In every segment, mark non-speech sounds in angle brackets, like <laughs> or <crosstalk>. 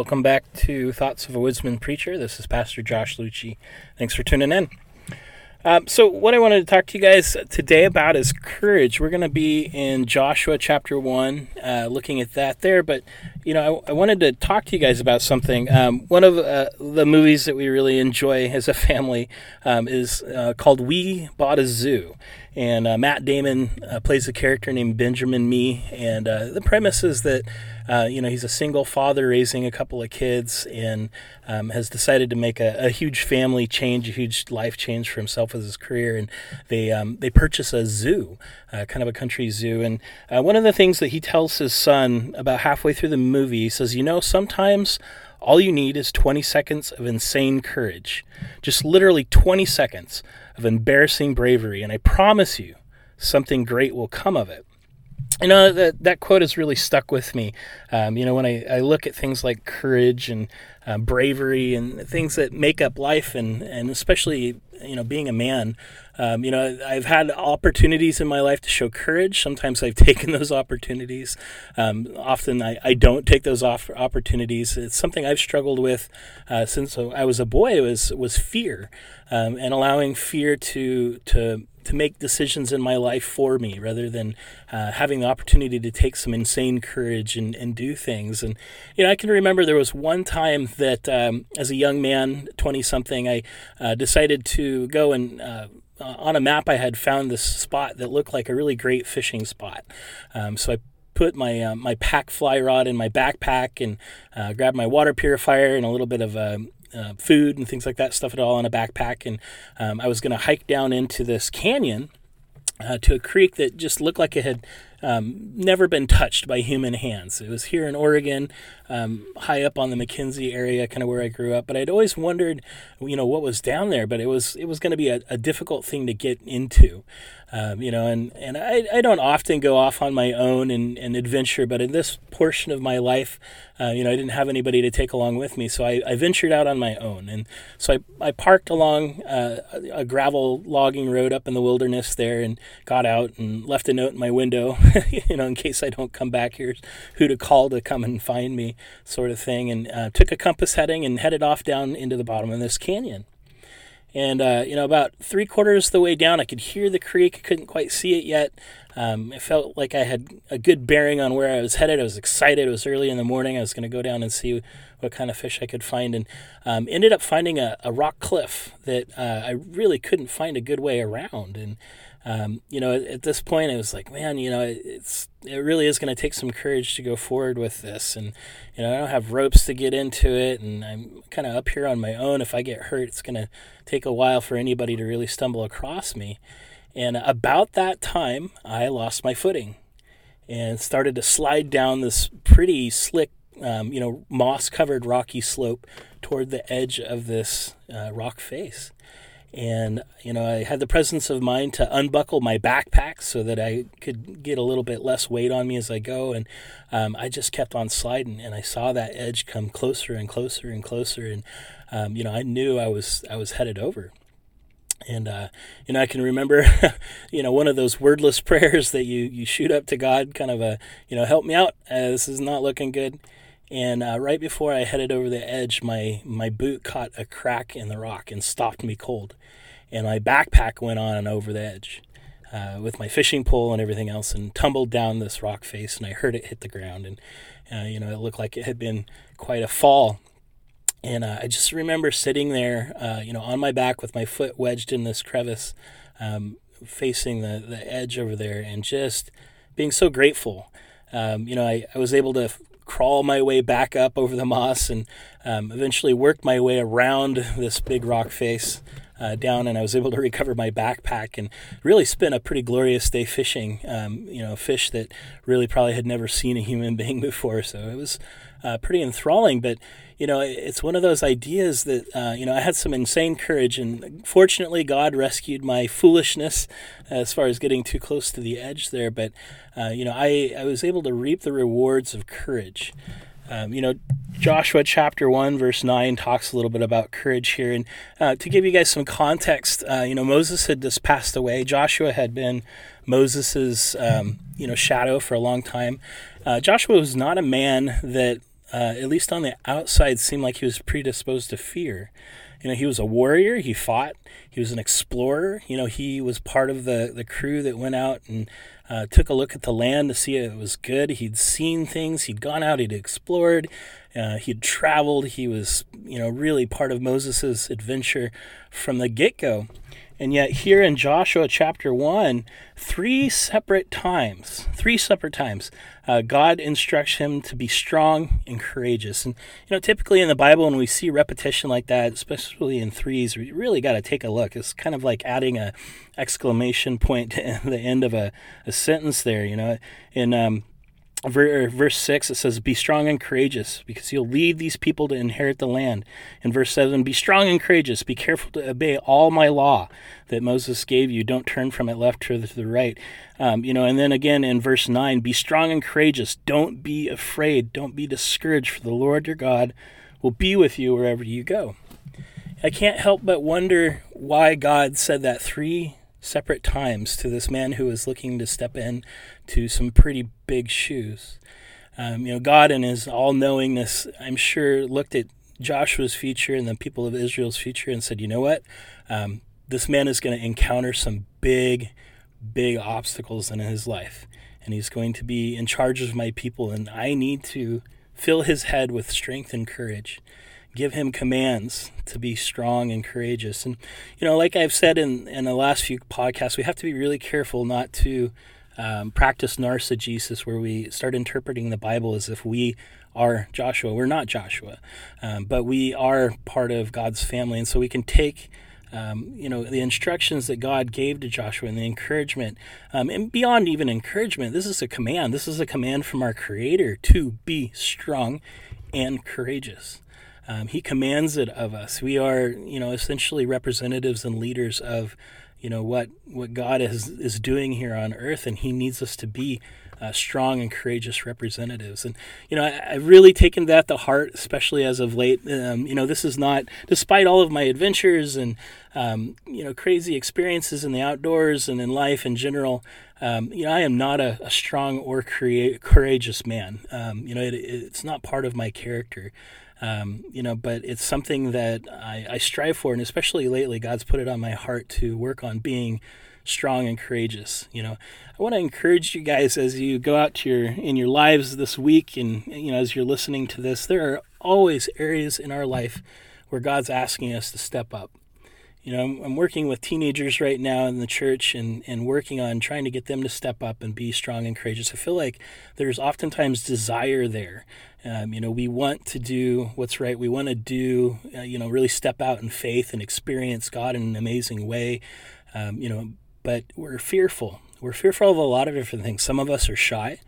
Welcome back to Thoughts of a Woodsman Preacher. This is Pastor Josh Lucci. Thanks for tuning in. Um, so, what I wanted to talk to you guys today about is courage. We're going to be in Joshua chapter 1, uh, looking at that there. But, you know, I, I, wanted to talk to you guys about something. Um, one of uh, the movies that we really enjoy as a family um, is uh, called We Bought a Zoo. And uh, Matt Damon uh, plays a character named Benjamin Mee. And uh, the premise is that uh, you know, he's a single father raising a couple of kids and um, has decided to make a, a, huge family change, a huge life change for himself with his career. And they um, they purchase a zoo, kind of a country zoo. And one of the things that he tells his son about halfway through the movie, he says, you know, sometimes all you need is 20 seconds of insane courage, just literally 20 seconds of embarrassing bravery, and I promise you, something great will come of it you know that that quote has really stuck with me. Um, you know, when I, I look at things like courage and uh, bravery and things that make up life, and and especially you know being a man. Um, you know, I've had opportunities in my life to show courage. Sometimes I've <laughs> taken those opportunities. Um, often I, I don't take those off opportunities. It's something I've struggled with uh, since I was a boy. It was was fear, um, and allowing fear to to to make decisions in my life for me rather than uh, having the opportunity to take some insane courage and, and do things. And, you know, I can remember there was one time that um, as a young man, 20 something, I uh, decided to go and uh, on a map I had found this spot that looked like a really great fishing spot. Um, so I put my uh, my pack fly rod in my backpack and uh, grabbed my water purifier and a little bit of um, uh, food and things like that, stuff it all in a backpack. And um, I was going to hike down into this canyon uh, to a creek that just looked like it had um, never been touched by human hands. It was here in Oregon, um, high up on the McKenzie area, kind of where I grew up. But I'd always wondered, you know, what was down there. But it was it was going to be a, a, difficult thing to get into, um, you know. And and I, I don't often go off on my own and, and adventure, but in this portion of my life, uh, you know, I didn't have anybody to take along with me, so I, I ventured out on my own. And so I, I parked along uh, a gravel logging road up in the wilderness there, and got out and left a note in my window <laughs> you know, in case I don't come back here, who to call to come and find me, sort of thing. And uh, took a compass heading and headed off down into the bottom of this canyon. And, uh, you know, about three quarters of the way down, I could hear the creek. I couldn't quite see it yet. Um, it felt like I had a good bearing on where I was headed. I was excited. It was early in the morning. I was going to go down and see what kind of fish I could find. And um, ended up finding a, a rock cliff that uh, I really couldn't find a good way around. And um, you know, at, this point, I was like, man, you know, it's it really is going to take some courage to go forward with this, and you know, I don't have ropes to get into it, and I'm kind of up here on my own. If I get hurt, it's going to take a while for anybody to really stumble across me. And about that time, I lost my footing and started to slide down this pretty slick, um, you know, moss-covered rocky slope toward the edge of this uh, rock face and you know i had the presence of mind to unbuckle my backpack so that i could get a little bit less weight on me as i go. And um, i just kept on sliding and i saw that edge come closer and closer and closer. And um, you know i knew i was i was headed over. And uh, you know i can remember <laughs> you know one of those wordless <laughs> prayers that you you shoot up to god kind of a you know help me out. Uh, this is not looking good and uh, right before I headed over the edge, my, my boot caught a crack in the rock and stopped me cold. And my backpack went on and over the edge uh, with my fishing pole and everything else and tumbled down this rock face. And I heard it hit the ground. And, uh, you know, it looked like it had been quite a fall. And uh, I just remember sitting there, uh, you know, on my back with my foot wedged in this crevice, um, facing the, the edge over there, and just being so grateful. Um, you know, I, I was able to crawl my way back up over the moss and um, eventually work my way around this big rock face uh, down and I was able to recover my backpack and really spent a pretty glorious day fishing. Um, you know, fish that really probably had never seen a human <laughs> being before. So it was uh, pretty enthralling. But you know, it's one of those ideas that uh, you know I had some insane courage, and fortunately, God rescued my foolishness as far as getting too close to the edge there. But uh, you know, I I was able to reap the rewards of courage. Um, you know, Joshua chapter 1, verse 9 talks a little bit about courage here. And uh, to give you guys some context, uh, you know, Moses had just passed away. Joshua had been Moses's, um, you know, shadow for a long time. Uh, Joshua was not a man that uh, at least on the outside, seemed like he was predisposed to fear. You know, he was a warrior. He fought. He was an explorer. You know, he was part of the, the crew that went out and uh, took a look at the land to see if it was good. He'd seen things. He'd gone out. He'd explored. Uh, he'd traveled. He was, you know, really part of Moses' adventure from the get go. And yet, here in Joshua chapter 1, three separate times, three separate times, uh, God instructs him to be strong and courageous. And, you know, typically in the Bible, when we see repetition like that, especially in threes, we really got to take a look. It's kind of like adding a exclamation point <laughs> to the end of a, a sentence there, you know. In um, verse 6 it says be strong and courageous because you'll lead these people to inherit the land. In verse 7 be strong and courageous. Be careful to obey all my law that moses gave you. Don't turn from it left or to the right. Um, you know and then again in verse 9 be strong and courageous. Don't be afraid. Don't be discouraged for the lord your god will be with you wherever you go. I can't help but wonder why god said that three separate times to this man who was looking to step in to some pretty big shoes. Um, you know, God in his all knowingness, I'm sure, looked at Joshua's future and the people of Israel's future and said, you know what? Um, this man is going to encounter some big, big obstacles in his life. And he's going to be in charge of my people. And I need to fill his head with strength and courage give him commands to be strong and courageous. And, you know, like I've said in, in the last few podcasts, we have to be really careful not to um, practice narcigesis, where we start interpreting the Bible as if we are Joshua. We're not Joshua, um, but we are part of God's family. And so we can take. Um, you know the instructions that God gave to Joshua and the encouragement, um, and beyond even encouragement, this is a command. This is a command from our Creator to be strong and courageous. Um, he commands it of us. We are, you know, essentially representatives and leaders of, you know, what what God is is doing here on earth, and He needs us to be uh, strong and courageous representatives. And you know, I, have really taken that to heart, especially as of late. Um, you know, this is not, despite all of my adventures and um, you know crazy experiences in the outdoors and in life in general. Um, you know, I am not a, a strong or courageous man. Um, you know, it, it's not part of my character. Um, you know, but it's something that I, I, strive for, and especially lately, God's put it on my heart to work on being strong and courageous. You know, I want to encourage you guys as you go out to your in your lives this week, and you know, as you're listening to this, there are always areas in our life where God's asking us to step up. You know, I'm, I'm working with teenagers right now in the church and, and working on trying to get them to step up and be strong and courageous. I feel like there's oftentimes desire there um, you know, we want to do what's right. We want to do, uh, you know, really step out in faith and experience God in an amazing way. Um, you know, but we're fearful. We're fearful of a lot of different things. Some of us are shy.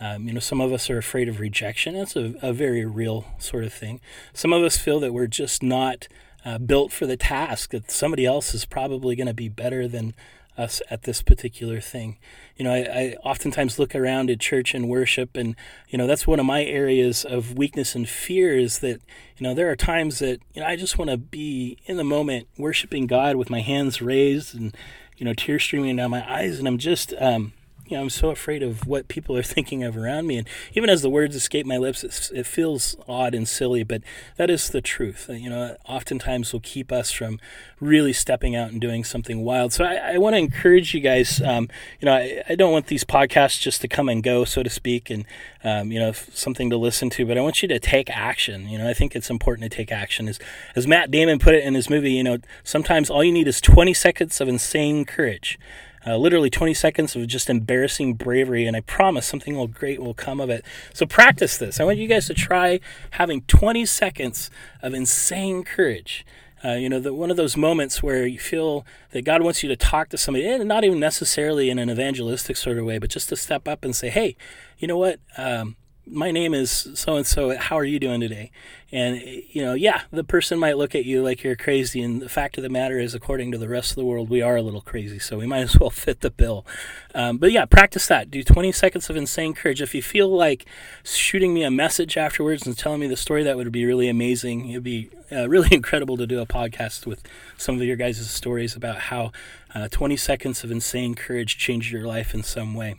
Um, you know, some of us are afraid of rejection. That's a, a, very real sort of thing. Some of us feel that we're just not uh, built for the task, that somebody else is probably going to be better than us at this particular thing. You know, I, I, oftentimes look around at church and worship, and you know that's one of my areas of weakness and fear is that you know there are times that you know I just want to be in the moment worshiping God with my hands raised and you know tears streaming down my eyes, and I'm just um, you know, I'm so afraid of what people are <laughs> thinking of around me. And even as the words escape my lips, it feels odd and silly, but that is the truth. You know, oftentimes will keep us from really stepping out and doing something wild. So I, I want to encourage you guys. Um, you know, I, I, don't want these podcasts just to come and go, so to speak, and um, you know, something to listen to. But I want you to take action. You know, I think it's important to take action. As as Matt Damon put it in his movie, you know, sometimes all you need is 20 seconds of insane courage. Uh, literally 20 seconds of just embarrassing bravery, and I promise something great will come of it. So practice this. I want you guys to try having 20 seconds of insane courage. Uh, you know, the, one of those moments where you feel that God wants you to talk to somebody, and not even necessarily in an evangelistic sort of way, but just to step up and say, "Hey, you know what? Um, my name is so and so. How are you doing today? And, you know, yeah, the person might look at you like you're crazy. And the fact of the matter is, according to the rest of the world, we are a little crazy. So we <laughs> might as well fit the bill. Um, but yeah, practice that. Do 20 seconds of insane courage. If you feel like shooting me a message afterwards and telling me the story, that would be really amazing. It'd be uh, really <laughs> incredible to do a podcast with some of your guys' stories about how uh, 20 seconds of insane courage changed your life in some way.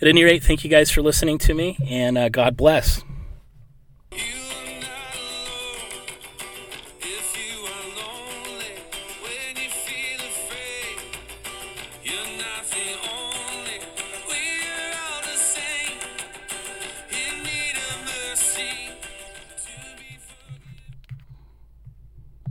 At any rate, thank you guys for listening to me, and uh, God bless.